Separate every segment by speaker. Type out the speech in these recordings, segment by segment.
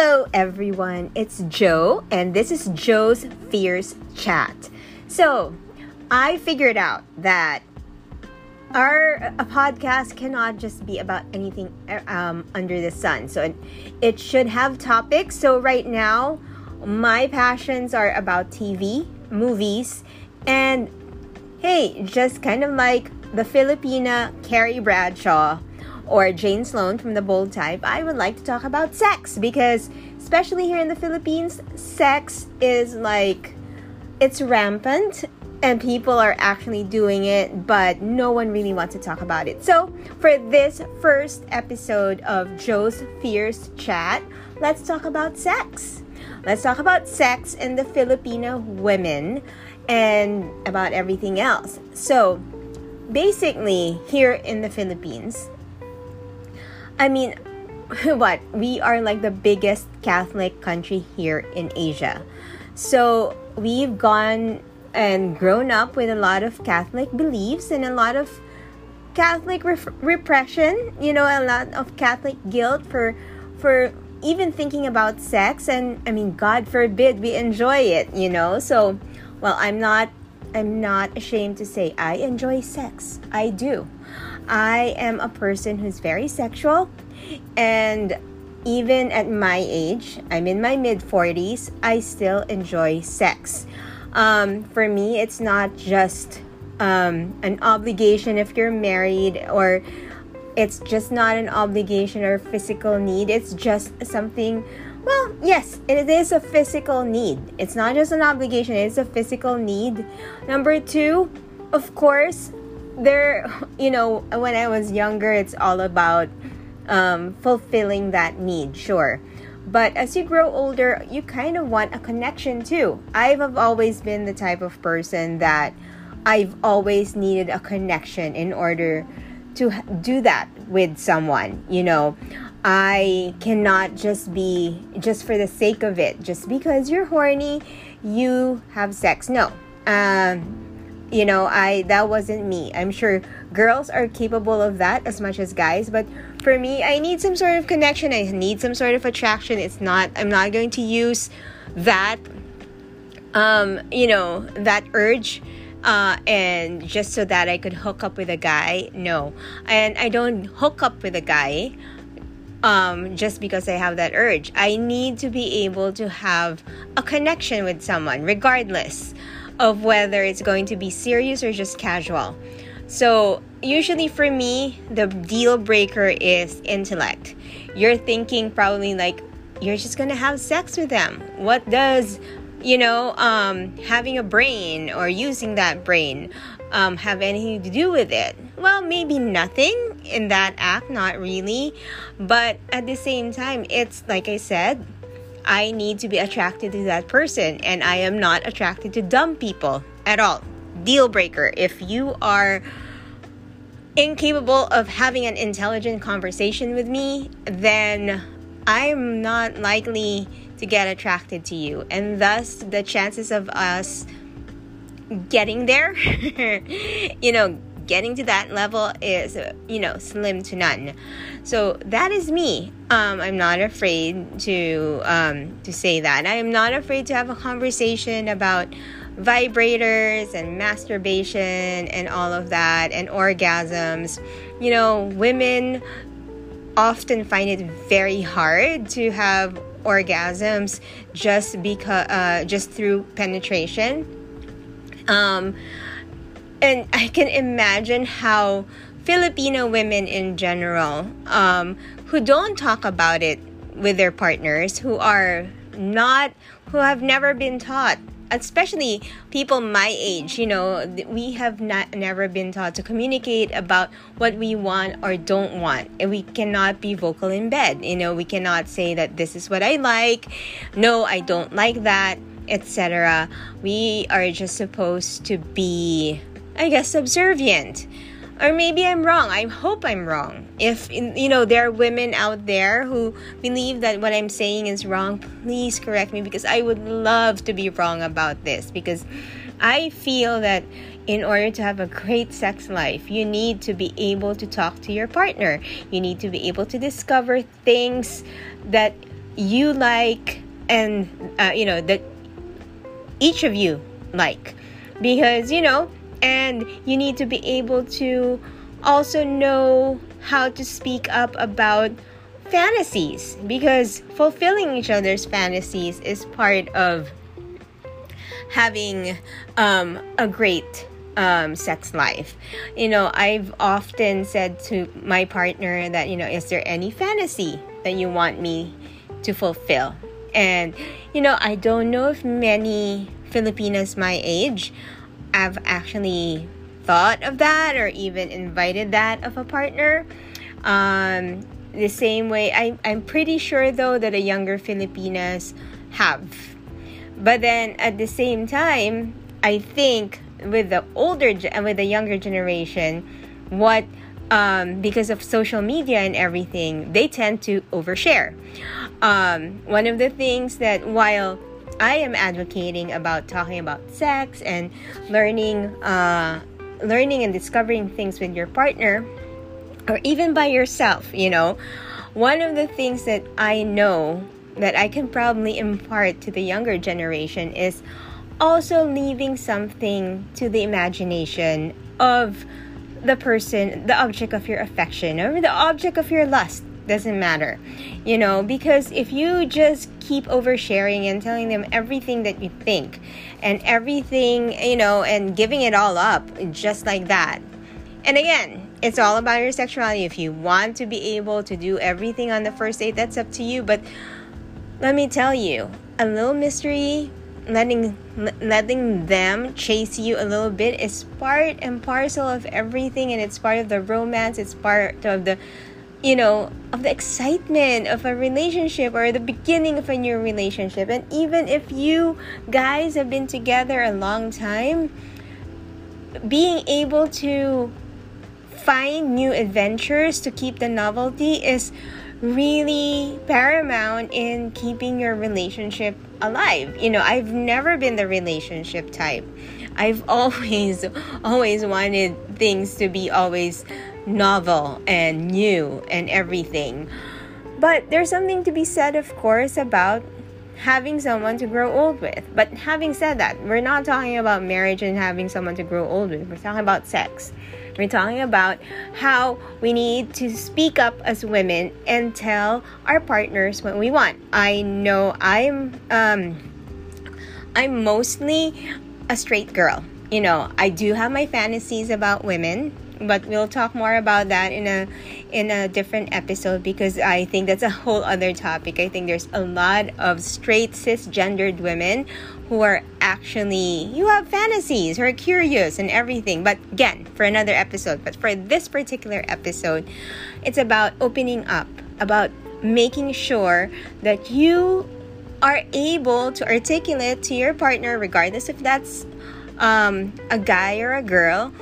Speaker 1: Hello, everyone. It's Joe, and this is Joe's Fierce Chat. So, I figured out that our a podcast cannot just be about anything um, under the sun. So, it, it should have topics. So, right now, my passions are about TV, movies, and hey, just kind of like the Filipina Carrie Bradshaw or Jane Sloan from the Bold Type, I would like to talk about sex because, especially here in the Philippines, sex is like it's rampant and people are actually doing it, but no one really wants to talk about it. So, for this first episode of Joe's Fierce Chat, let's talk about sex. Let's talk about sex and the Filipino women and about everything else. So, basically, here in the Philippines, I mean, what? We are like the biggest Catholic country here in Asia. So we've gone and grown up with a lot of Catholic beliefs and a lot of Catholic repression, you know, a lot of Catholic guilt for for even thinking about sex and I mean God forbid we enjoy it, you know. So, well, I'm not I'm not ashamed to say I enjoy sex. I do. I am a person who's very sexual, and even at my age, I'm in my mid 40s, I still enjoy sex. Um, for me, it's not just um, an obligation if you're married, or it's just not an obligation or physical need. It's just something, well, yes, it is a physical need. It's not just an obligation, it's a physical need. Number two, of course, there you know when i was younger it's all about um, fulfilling that need sure. But as you grow older you kind of want a connection too. I've always been the type of person that i've always needed a connection in order to do that with someone you know. I cannot just be just for the sake of it just because you're horny you have sex. No um you know i that wasn't me. I'm sure girls are capable of that as much as guys but for me i need some sort of connection. I need some sort of attraction. It's not i'm not going to use that um you know that urge uh, and just so that I could hook up with a guy. No, and I don't hook up with a guy um, just because I have that urge. I need to be able to have a connection with someone, regardless of whether it's going to be serious or just casual. So, usually for me, the deal breaker is intellect. You're thinking probably like you're just to have sex with them. What does, you know, um, having a brain or using that brain um, have anything to do with it? Well, maybe nothing in that act, not really. But at the same time, it's like I said, I need to be attracted to that person, and I am not attracted to dumb people at all. Deal breaker. If you are incapable of having an intelligent conversation with me, then I'm not likely to get attracted to you. And thus, the chances of us getting there, you know, getting to that level is, you know, slim to none. So that is me. Um, I'm not afraid to um, to say that. I am not afraid to have a conversation about vibrators and masturbation and all of that and orgasms. You know, women often find it very hard to have orgasms just because uh, just through penetration. Um, and I can imagine how Filipino women in general, um, who don't talk about it with their partners, who are not, who have never been taught, especially people my age, you know, we have not never been taught to communicate about what we want or don't want. And we cannot be vocal in bed. You know, we cannot say that this is what I like. No, I don't like that, etc. We are just supposed to be I guess, subservient. Or maybe I'm wrong. I hope I'm wrong. If, you know, there are women out there who believe that what I'm saying is wrong, please correct me because I would love to be wrong about this. Because I feel that in order to have a great sex life, you need to be able to talk to your partner. You need to be able to discover things that you like and uh, you know that each of you like because you know and you need to be able to also know how to speak up about fantasies because fulfilling each other's fantasies is part of having um, a great um, sex life. You know, I've often said to my partner that, you know, is there any fantasy that you want me to fulfill? And, you know, I don't know if many Filipinas my age have actually thought of that or even invited that of a partner. Um, the same way, I, I'm pretty sure though that the younger Filipinas have. But then at the same time, I think with the older and with the younger generation, what um, because of social media and everything, they tend to overshare. Um, one of the things that while I am advocating about talking about sex and learning, uh, learning and discovering things with your partner, or even by yourself, you know, one of the things that I know that I can probably impart to the younger generation is also leaving something to the imagination of the person, the object of your affection, or the object of your lust. Doesn't matter, you know, because if you just keep oversharing and telling them everything that you think and everything, you know, and giving it all up just like that. And again, it's all about your sexuality. If you want to be able to do everything on the first date, that's up to you. But let me tell you, a little mystery letting letting them chase you a little bit is part and parcel of everything and it's part of the romance it's part of the you know of the excitement of a relationship or the beginning of a new relationship and even if you guys have been together a long time being able to find new adventures to keep the novelty is really paramount in keeping your relationship alive. You know, I've never been the relationship type. I've always, always wanted things to be always novel and new and everything. But there's something to be said, of course, about having someone to grow old with. But having said that, we're not talking about marriage and having someone to grow old with. We're talking about sex. We're talking about how we need to speak up as women and tell our partners what we want. I know I'm um, I'm mostly a straight girl. You know, I do have my fantasies about women, but we'll talk more about that in a in a different episode because I think that's a whole other topic. I think there's a lot of straight cisgendered women who are actually you have fantasies who are curious and everything but again for another episode but for this particular episode it's about opening up about making sure that you are able to articulate to your partner regardless if that's um, a guy or a girl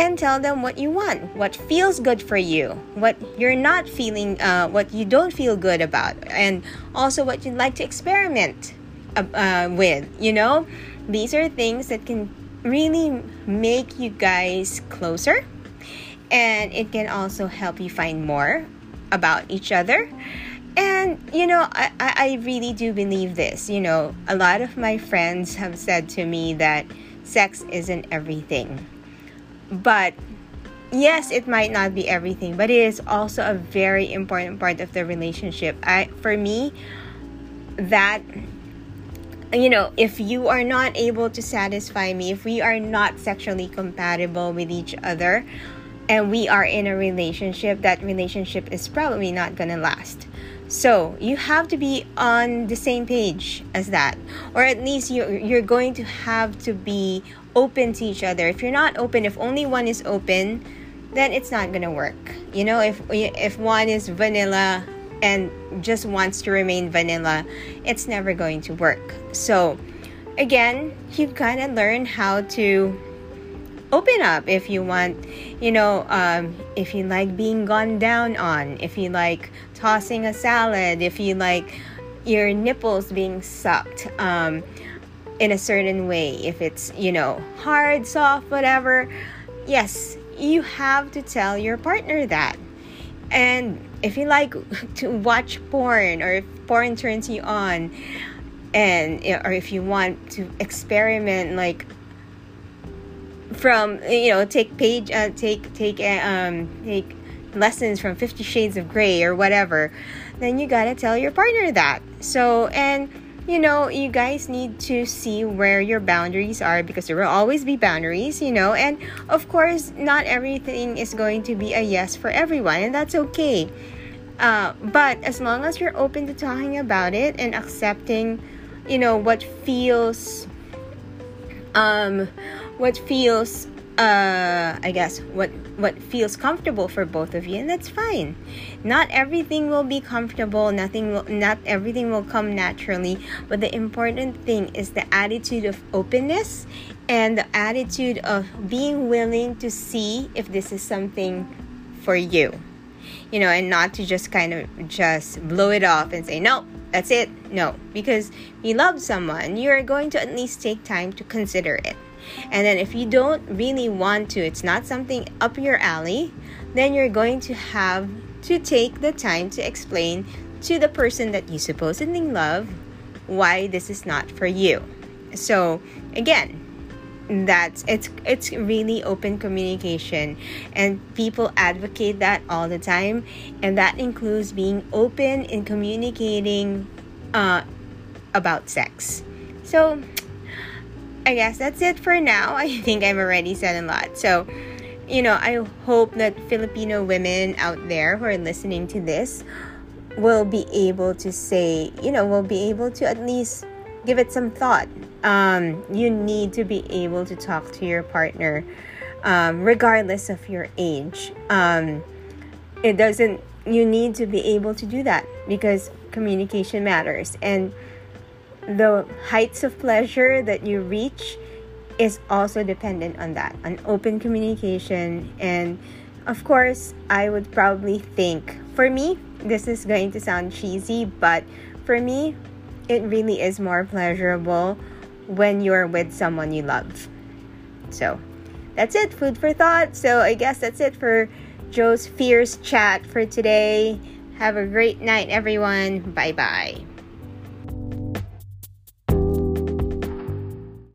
Speaker 1: and tell them what you want what feels good for you what you're not feeling uh, what you don't feel good about and also what you'd like to experiment uh, uh, with. You know, these are things that can really make you guys closer, and it can also help you find more about each other. And you know, I, I really do believe this. You know, a lot of my friends have said to me that sex isn't everything. But yes, it might not be everything, but it is also a very important part of the relationship. I for me that you know, if you are not able to satisfy me, if we are not sexually compatible with each other, and we are in a relationship, that relationship is probably not gonna last. So you have to be on the same page as that, or at least you you're going to have to be open to each other. If you're not open, if only one is open, then it's not gonna work. You know, if if one is vanilla and just wants to remain vanilla, it's never going to work. So, again, you kind of learn how to open up if you want, you know, um, if you like being gone down on, if you like tossing a salad, if you like your nipples being sucked um, in a certain way, if it's, you know, hard, soft, whatever. Yes, you have to tell your partner that And if you like to watch porn or if porn turns you on, and or if you want to experiment like from you know take page uh, take take uh, um take lessons from 50 shades of gray or whatever then you got to tell your partner that so and you know you guys need to see where your boundaries are because there will always be boundaries you know and of course not everything is going to be a yes for everyone and that's okay. Uh, but as long as you're open to talking about it and accepting you know what feels um what feels uh i guess what what feels comfortable for both of you and that's fine. Not everything will be comfortable nothing will not everything will come naturally but the important thing is the attitude of openness and the attitude of being willing to see if this is something for you. You know and not to just kind of just blow it off and say no that's it no. Because you love someone you're going to at least take time to consider it and then if you don't really want to, it's not something up your alley, then you're going to have to take the time to explain to the person that you supposedly love why this is not for you. So, again, that's it's it's really open communication. And people advocate that all the time. And that includes being open in communicating uh, about sex. So I guess that's it for now. I think I've already said a lot. So, you know, I hope that Filipino women out there who are listening to this will be able to say, you know, will be able to at least give it some thought. Um, you need to be able to talk to your partner, um, regardless of your age. Um, it doesn't, you need to be able to do that because communication matters. And the heights of pleasure that you reach is also dependent on that on open communication. And of course i would probably think for me this is going to sound cheesy but for me it really is more pleasurable when you're with someone you love. So that's it. Food for thought. So i guess that's it for joe's fierce chat for today. Have a great night everyone. Bye bye